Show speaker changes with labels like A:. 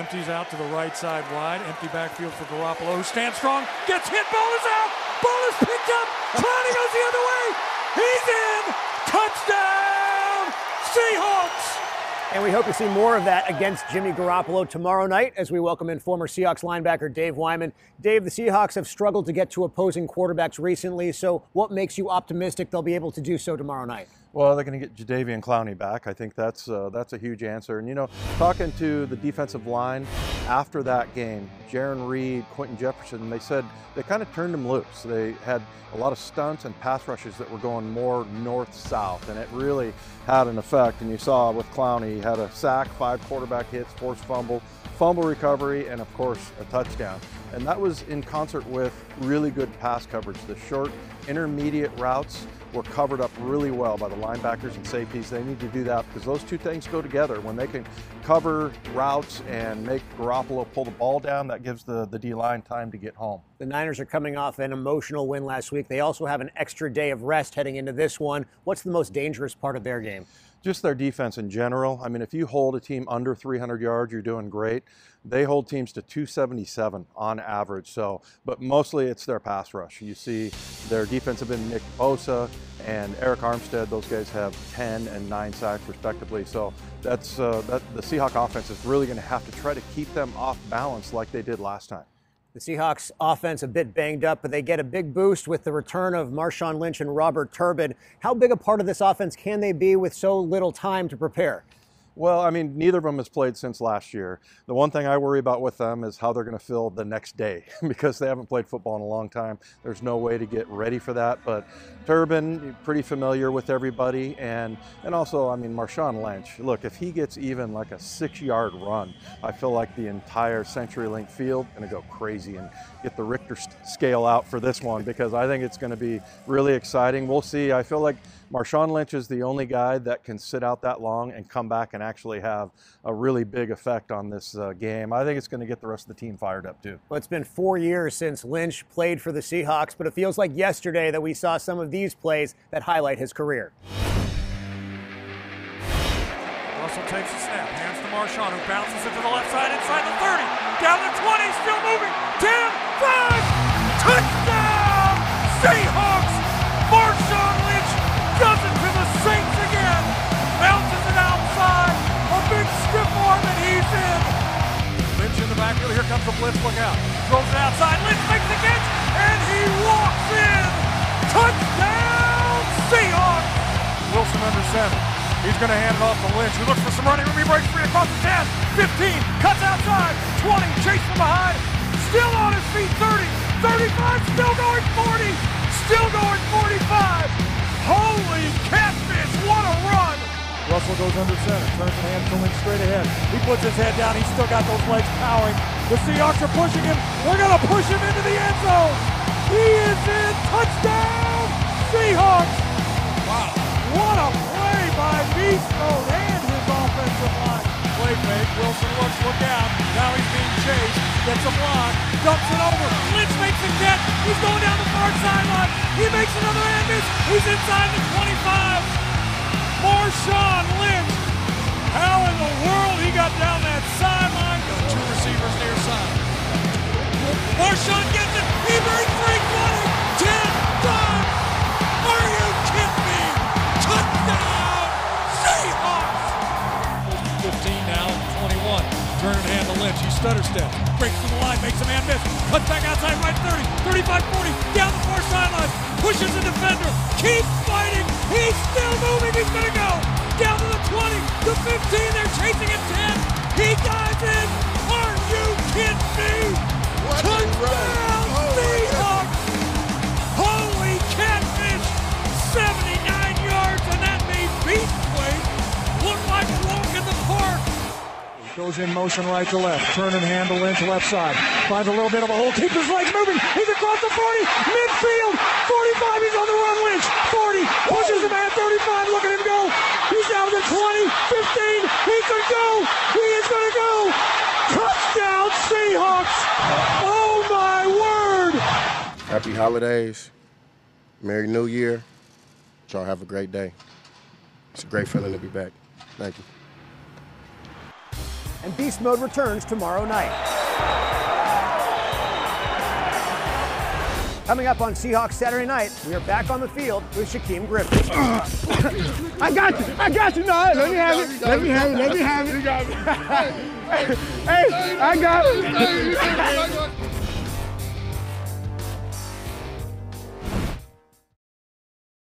A: empties out to the right side wide. Empty backfield for Garoppolo, who stands strong, gets hit, ball is out, ball is picked up. Clowney goes the other way. He's in. Touchdown, Seahawks.
B: And we hope to see more of that against Jimmy Garoppolo tomorrow night as we welcome in former Seahawks linebacker Dave Wyman. Dave, the Seahawks have struggled to get to opposing quarterbacks recently, so what makes you optimistic they'll be able to do so tomorrow night?
C: Well, they're going to get Jadeveon Clowney back. I think that's uh, that's a huge answer. And you know, talking to the defensive line after that game, Jarran Reed, Quinton Jefferson, they said they kind of turned them loose. They had a lot of stunts and pass rushes that were going more north-south, and it really had an effect. And you saw with Clowney, he had a sack, five quarterback hits, forced fumble, fumble recovery, and of course a touchdown. And that was in concert with really good pass coverage. The short intermediate routes were covered up really well by the linebackers and safeties. They need to do that because those two things go together. When they can cover routes and make Garoppolo pull the ball down, that gives the, the D line time to get home.
B: The Niners are coming off an emotional win last week. They also have an extra day of rest heading into this one. What's the most dangerous part of their game?
C: just their defense in general. I mean, if you hold a team under 300 yards, you're doing great. They hold teams to 277 on average. So, but mostly it's their pass rush. You see their defensive been Nick Bosa and Arik Armstead. Those guys have 10 and 9 sacks respectively. So that's uh, that the Seahawk offense is really going to have to try to keep them off balance like they did last time.
B: The Seahawks offense a bit banged up, but they get a big boost with the return of Marshawn Lynch and Robert Turbin. How big a part of this offense can they be with so little time to prepare?
C: Well, I mean, neither of them has played since last year. The one thing I worry about with them is how they're going to feel the next day because they haven't played football in a long time. There's no way to get ready for that. But Turbin, pretty familiar with everybody, and and also, I mean, Marshawn Lynch. Look, if he gets even like a six-yard run, I feel like the entire CenturyLink field going to go crazy and get the Richter scale out for this one because I think it's going to be really exciting. We'll see. I feel like Marshawn Lynch is the only guy that can sit out that long and come back and actually have a really big effect on this uh, game. I think it's going to get the rest of the team fired up too.
B: Well, it's been four years since Lynch played for the Seahawks, but it feels like yesterday that we saw some of these plays that highlight his career.
A: Russell takes a snap, hands to Marshawn, who bounces it to the left side inside the 30, down the 20, still moving, 10, 5, touchdown, Seahawks! He's going to hand it off to Lynch, who looks for some running room. He breaks free across the 10, 15, cuts outside, 20, chase from behind, still on his feet, 30, 35, still going 40, still going 45. Holy catfish, what a run! Russell goes under center, turns and hands to Lynch straight ahead. He puts his head down, he's still got those legs powering. The Seahawks are pushing him. They're going to push him into the end zone. Gets a block. Dumps it over. Lynch makes a catch. He's going down the far sideline. He makes another hand miss. He's inside the 25. Marshawn Lynch. How in the world he got down that sideline? Two receivers near side. Marshawn gets it. He breaks Steps. Breaks through the line, makes a man miss. Cuts back outside right 30, 35, 40. Down the far sideline. Pushes the defender. Keeps fighting. He's still moving. He's going to go. Down to the 20, the 15. They're chasing at Goes in motion right to left. Turn and handle Lynch left side. Finds a little bit of a hole. Keeps his legs moving. He's across the 40. Midfield. 45. He's on the run. Lynch. 40. Pushes him at 35. Look at him go. He's down to 20. 15. He could go. He is going to go. Touchdown Seahawks. Oh my word.
D: Happy holidays. Merry New Year. Y'all have a great day. It's a great feeling to be back. Thank you.
B: And Beast Mode returns tomorrow night. Coming up on Seahawks Saturday night, we are back on the field with Shaquem Griffin.
E: I got you. I got you. No, let me have it. Let me have it. Let me have it. hey, I got it.